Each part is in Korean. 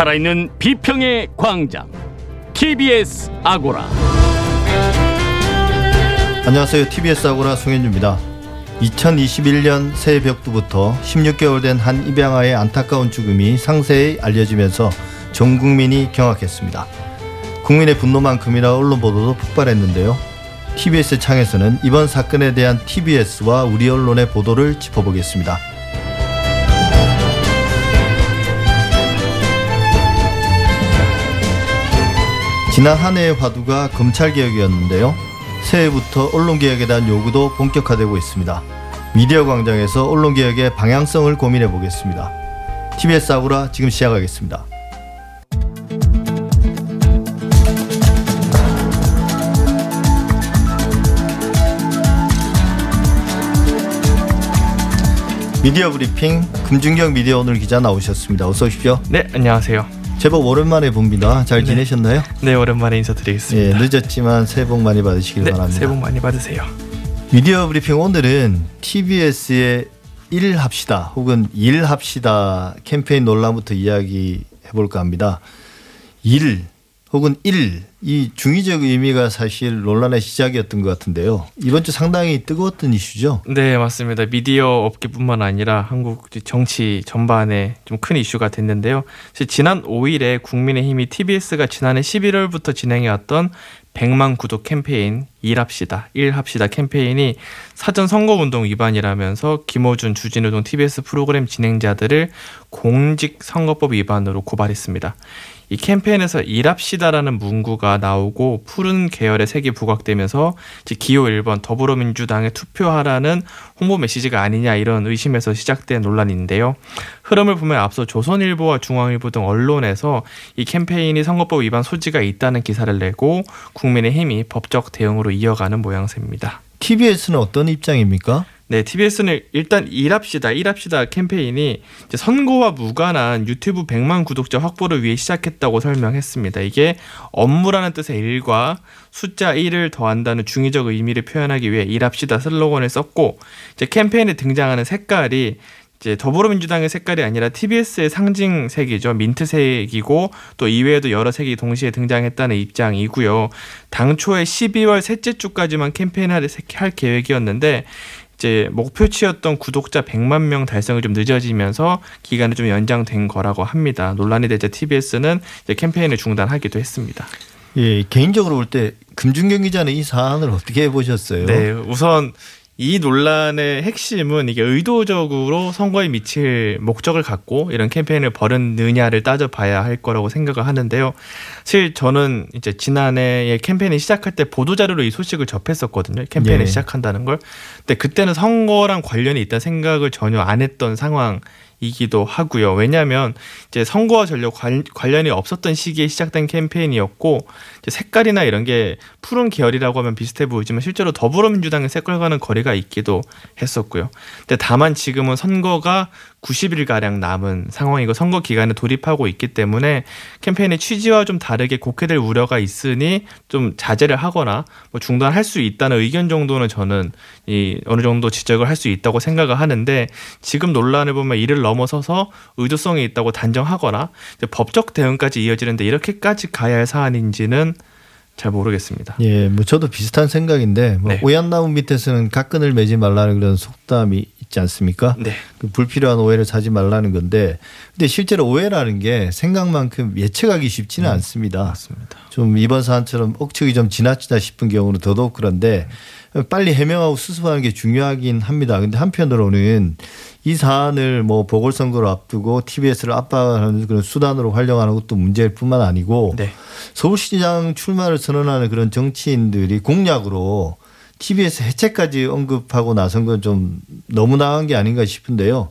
살아있는 비평의 광장 TBS 아고라 안녕하세요. TBS 아고라 송현주입니다. 2021년 새해 벽두부터 16개월 된 한 입양아의 안타까운 죽음이 상세히 알려지면서 전 국민이 경악했습니다. 국민의 분노만큼이나 언론 보도도 폭발했는데요. TBS 창에서는 이번 사건에 대한 TBS와 우리 언론의 보도를 짚어보겠습니다. 지난 한 해의 화두가 검찰개혁이었는데요. 새해부터 언론개혁에 대한 요구도 본격화되고 있습니다. 미디어 광장에서 언론개혁의 방향성을 고민해 보겠습니다. TBS 아고라 지금 시작하겠습니다. 미디어 브리핑 금준경 미디어 오늘 기자 나오셨습니다. 어서 오십시오. 네, 안녕하세요. 제법 오랜만에 봅니다. 잘 지내셨나요? 네, 오랜만에 인사드리겠습니다. 예, 늦었지만 새해 복 많이 받으시길 네, 바랍니다. 새해 복 많이 받으세요. 미디어 브리핑 오늘은 TBS의 일합시다 혹은 일합시다 캠페인 논란부터 이야기해 볼까 합니다. 일 혹은 일이 중의적 의미가 사실 논란의 시작이었던 것 같은데요. 이번 주 상당히 뜨거웠던 이슈죠. 네, 맞습니다. 미디어 업계뿐만 아니라 한국 정치 전반에 좀 큰 이슈가 됐는데요. 지난 5일에 국민의힘이 TBS가 지난해 11월부터 진행해왔던 100만 구독 캠페인 일합시다, 일합시다 캠페인이 사전 선거운동 위반이라면서 김호준, 주진우 등 TBS 프로그램 진행자들을 공직 선거법 위반으로 고발했습니다. 이 캠페인에서 일합시다라는 문구가 나오고 푸른 계열의 색이 부각되면서 기호 1번 더불어민주당에 투표하라는 홍보 메시지가 아니냐 이런 의심에서 시작된 논란인데요. 흐름을 보면 앞서 조선일보와 중앙일보 등 언론에서 이 캠페인이 선거법 위반 소지가 있다는 기사를 내고 국민의힘이 법적 대응으로 이어가는 모양새입니다. TBS는 어떤 입장입니까? 네, TBS는 일단 일합시다, 일합시다 캠페인이 선거와 무관한 유튜브 100만 구독자 확보를 위해 시작했다고 설명했습니다. 이게 업무라는 뜻의 일과 숫자 1을 더한다는 중의적 의미를 표현하기 위해 일합시다 슬로건을 썼고 이제 캠페인에 등장하는 색깔이 이제 더불어민주당의 색깔이 아니라 TBS의 상징 색이죠. 민트색이고 또 이외에도 여러 색이 동시에 등장했다는 입장이고요. 당초에 12월 셋째 주까지만 캠페인을 할 계획이었는데 이제 목표치였던 구독자 100만 명 달성이 좀 늦어지면서 기간이 좀 연장된 거라고 합니다. 논란이 되자 TBS는 이제 캠페인을 중단하기도 했습니다. 예, 개인적으로 볼 때 금준경 기자는 이 사안을 어떻게 보셨어요? 네, 우선 이 논란의 핵심은 이게 의도적으로 선거에 미칠 목적을 갖고 이런 캠페인을 벌였느냐를 따져봐야 할 거라고 생각을 하는데요. 사실 저는 이제 지난해에 캠페인이 시작할 때 보도자료로 이 소식을 접했었거든요. 캠페인을 네. 시작한다는 걸. 근데 그때는 선거랑 관련이 있다는 생각을 전혀 안 했던 상황. 이기도 하고요. 왜냐하면 이제 선거와 전혀 관련이 없었던 시기에 시작된 캠페인이었고 색깔이나 이런 게 푸른 계열이라고 하면 비슷해 보이지만 실제로 더불어민주당의 색깔과는 거리가 있기도 했었고요. 근데 다만 지금은 선거가 90일 가량 남은 상황이고 선거 기간에 돌입하고 있기 때문에 캠페인의 취지와 좀 다르게 곡해될 우려가 있으니 좀 자제를 하거나 뭐 중단할 수 있다는 의견 정도는 저는 이 어느 정도 지적을 할 수 있다고 생각을 하는데 지금 논란을 보면 이를 넘어서서 의도성이 있다고 단정하거나 법적 대응까지 이어지는데 이렇게까지 가야 할 사안인지는 잘 모르겠습니다. 예, 뭐 저도 비슷한 생각인데 뭐 네. 오얏나무 밑에서는 각근을 매지 말라는 그런 속담이 있지 않습니까? 네. 그 불필요한 오해를 사지 말라는 건데, 근데 실제로 오해라는 게 생각만큼 예측하기 쉽지는 음, 않습니다. 맞습니다. 좀 이번 사안처럼 억측이 좀 지나치다 싶은 경우는 더더욱 그런데 빨리 해명하고 수습하는 게 중요하긴 합니다. 근데 한편으로는 이 사안을 뭐 보궐선거를 앞두고 TBS를 압박하는 그런 수단으로 활용하는 것도 문제일 뿐만 아니고 네. 서울시장 출마를 선언하는 그런 정치인들이 공약으로 TBS 해체까지 언급하고 나선 건 좀 너무 나간 게 아닌가 싶은데요.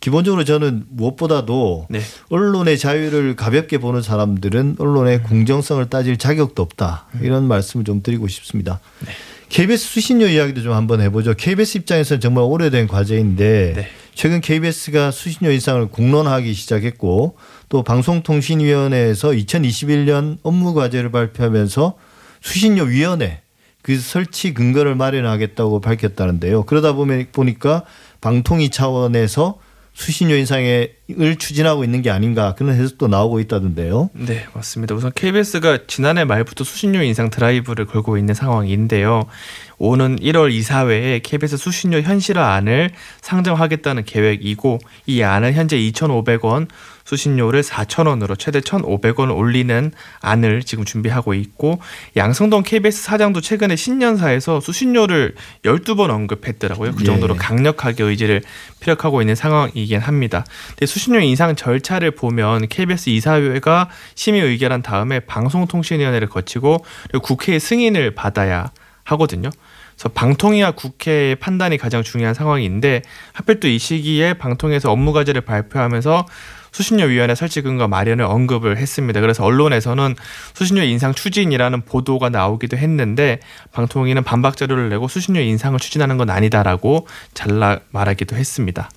기본적으로 저는 무엇보다도 네. 언론의 자유를 가볍게 보는 사람들은 언론의 공정성을 따질 자격도 없다. 이런 말씀을 좀 드리고 싶습니다. 네. KBS 수신료 이야기도 좀 한번 해보죠. KBS 입장에서는 정말 오래된 과제인데 네. 최근 KBS가 수신료 인상을 공론하기 시작했고 또 방송통신위원회에서 2021년 업무 과제를 발표하면서 수신료 위원회 그 설치 근거를 마련하겠다고 밝혔다는데요. 그러다 보니까 방통위 차원에서 수신료 인상에 추진하고 있는 게 아닌가 그런 해석도 나오고 있다던데요. 네, 맞습니다. 우선 KBS가 지난해 말부터 수신료 인상 드라이브를 걸고 있는 상황인데요. 오는 1월 이사회에 KBS 수신료 현실화안을 상정하겠다는 계획이고 이 안은 현재 2,500원 수신료를 4,000원으로 최대 1,500원 올리는 안을 지금 준비하고 있고 양성동 KBS 사장도 최근에 신년사에서 수신료를 12번 언급했더라고요. 그 정도로 예. 강력하게 의지를 피력하고 있는 상황이긴 합니다. 근데 수신료 인상 절차를 보면 KBS 이사회가 심의 의결한 다음에 방송통신위원회를 거치고 국회의 승인을 받아야 하거든요. 그래서 방통위와 국회의 판단이 가장 중요한 상황인데 하필 또 이 시기에 방통위에서 업무 과제를 발표하면서 수신료위원회 설치 근거 마련을 언급을 했습니다. 그래서 언론에서는 수신료 인상 추진이라는 보도가 나오기도 했는데 방통위는 반박 자료를 내고 수신료 인상을 추진하는 건 아니다라고 잘라 말하기도 했습니다.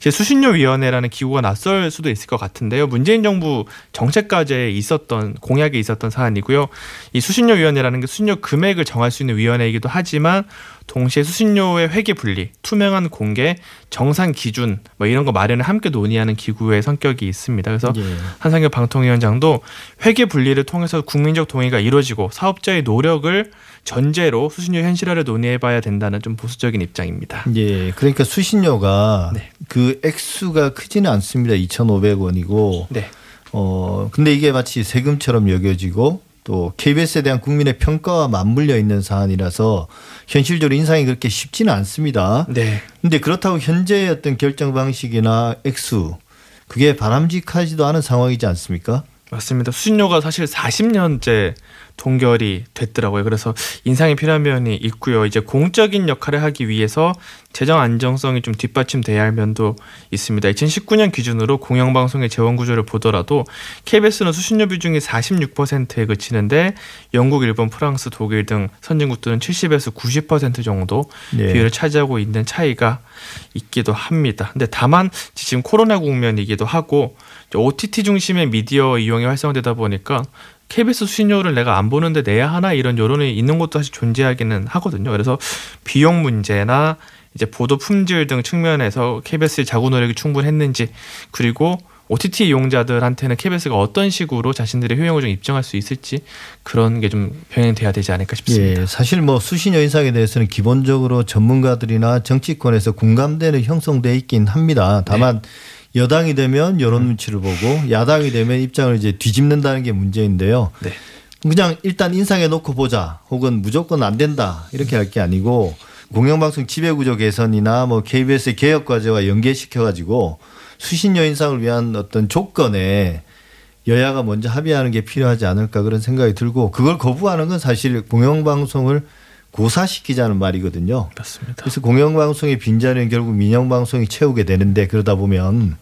수신료위원회라는 기구가 낯설 수도 있을 것 같은데요. 문재인 정부 정책 과제에 있었던 공약에 있었던 사안이고요. 이 수신료위원회라는 게 수신료 금액을 정할 수 있는 위원회이기도 하지만 동시에 수신료의 회계 분리, 투명한 공개, 정산 기준 뭐 이런 거 마련을 함께 논의하는 기구의 성격이 있습니다. 그래서 예. 한상혁 방통위원장도 회계 분리를 통해서 국민적 동의가 이루어지고 사업자의 노력을 전제로 수신료 현실화를 논의해봐야 된다는 좀 보수적인 입장입니다. 예, 그러니까 수신료가 네. 그 액수가 크지는 않습니다. 2,500원이고. 네, 어, 근데 이게 마치 세금처럼 여겨지고 또 KBS에 대한 국민의 평가와 맞물려 있는 사안이라서 현실적으로 인상이 그렇게 쉽지는 않습니다. 네, 근데 그렇다고 현재의 어떤 결정 방식이나 액수 그게 바람직하지도 않은 상황이지 않습니까? 맞습니다. 수신료가 사실 40년째 동결이 됐더라고요. 그래서 인상이 필요한 면이 있고요. 이제 공적인 역할을 하기 위해서 재정 안정성이 좀 뒷받침돼야 할 면도 있습니다. 2019년 기준으로 공영방송의 재원 구조를 보더라도 KBS는 수신료 비중이 46%에 그치는데 영국, 일본, 프랑스, 독일 등 선진국들은 70에서 90% 정도 네. 비율을 차지하고 있는 차이가 있기도 합니다. 근데 다만 지금 코로나 국면이기도 하고 OTT 중심의 미디어 이용이 활성화되다 보니까 KBS 수신료를 내가 안 보는데 내야 하나 이런 여론이 있는 것도 사실 존재하기는 하거든요. 그래서 비용 문제나 이제 보도 품질 등 측면에서 KBS의 자구 노력이 충분했는지 그리고 OTT 이용자들한테는 KBS가 어떤 식으로 자신들의 효용을 좀 입증할 수 있을지 그런 게 좀 병행돼야 되지 않을까 싶습니다. 예, 사실 뭐 수신료 인상에 대해서는 기본적으로 전문가들이나 정치권에서 공감대는 형성돼 있긴 합니다. 다만 여당이 되면 여론 눈치를 보고 야당이 되면 입장을 이제 뒤집는다는 게 문제인데요. 네. 그냥 일단 인상해 놓고 보자 혹은 무조건 안 된다 이렇게 할 게 아니고 공영방송 지배구조 개선이나 뭐 KBS의 개혁 과제와 연계시켜 가지고 수신료 인상을 위한 어떤 조건에 여야가 먼저 합의하는 게 필요하지 않을까 그런 생각이 들고 그걸 거부하는 건 사실 공영방송을 고사시키자는 말이거든요. 맞습니다. 그래서 공영방송의 빈자리는 결국 민영방송이 채우게 되는데 그러다 보면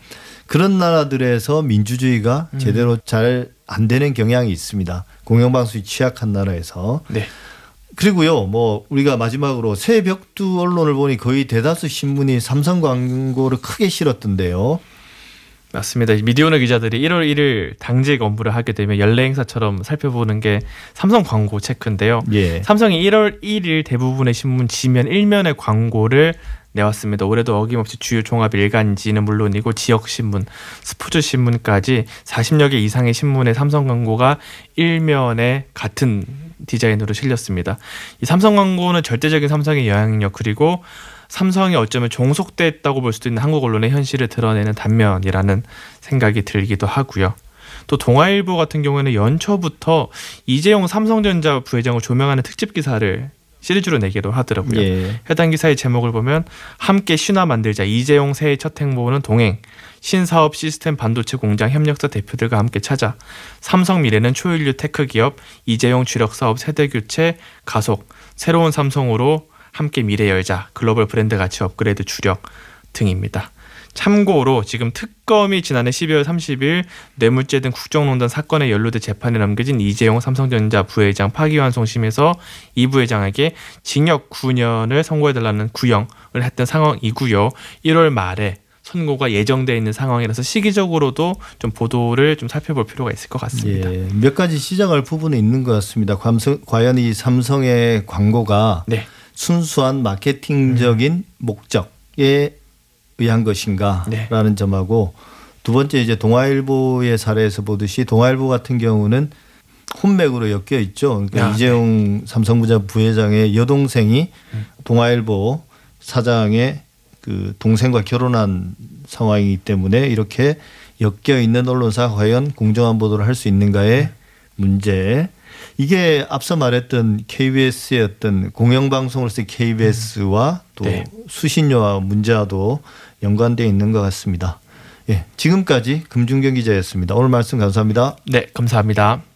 그런 나라들에서 민주주의가 제대로 잘 안 되는 경향이 있습니다. 공영방송이 취약한 나라에서. 네. 그리고요, 뭐 우리가 마지막으로 새 벽두 언론을 보니 거의 대다수 신문이 삼성 광고를 크게 실었던데요. 맞습니다. 미디어오늘 기자들이 1월 1일 당직 업무를 하게 되면 연례 행사처럼 살펴보는 게 삼성 광고 체크인데요. 예. 삼성이 1월 1일 대부분의 신문 지면 1면의 광고를 내왔습니다. 올해도 어김없이 주요 종합 일간지는 물론이고 지역 신문, 스포츠 신문까지 40여 개 이상의 신문의 삼성 광고가 1면에 같은 디자인으로 실렸습니다. 이 삼성 광고는 절대적인 삼성의 영향력 그리고 삼성이 어쩌면 종속됐다고 볼 수도 있는 한국 언론의 현실을 드러내는 단면이라는 생각이 들기도 하고요. 또 동아일보 같은 경우에는 연초부터 이재용 삼성전자 부회장을 조명하는 특집 기사를 시리즈로 내기도 하더라고요. 예. 해당 기사의 제목을 보면 함께 신화 만들자 이재용 새해 첫 행보는 동행 신사업 시스템 반도체 공장 협력사 대표들과 함께 찾아 삼성 미래는 초일류 테크 기업 이재용 주력 사업 세대 교체 가속 새로운 삼성으로 함께 미래 열자 글로벌 브랜드 가치 업그레이드 주력 등입니다. 참고로 지금 특검이 지난해 12월 30일 뇌물죄 등 국정농단 사건에 연루돼 재판에 넘겨진 이재용 삼성전자 부회장 파기환송심에서 이 부회장에게 징역 9년을 선고해달라는 구형을 했던 상황이고요. 1월 말에 선고가 예정돼 있는 상황이라서 시기적으로도 좀 보도를 좀 살펴볼 필요가 있을 것 같습니다. 예. 몇 가지 시작할 부분이 있는 것 같습니다. 감성- 과연 이 삼성의 광고가 네. 순수한 마케팅적인 목적에 의한 것인가라는 네. 점하고 두 번째 이제 동아일보의 사례에서 보듯이 동아일보 같은 경우는 혼맥으로 엮여 있죠. 그러니까 아, 이재용 삼성부자 부회장의 여동생이 동아일보 사장의 그 동생과 결혼한 상황이기 때문에 이렇게 엮여 있는 언론사가 과연 공정한 보도를 할 수 있는가의 문제. 이게 앞서 말했던 KBS의 어떤 공영방송으로서의 KBS와 또 네. 수신료와 문제와도 연관되어 있는 것 같습니다. 예, 지금까지 금중경 기자였습니다. 오늘 말씀 감사합니다. 네, 감사합니다.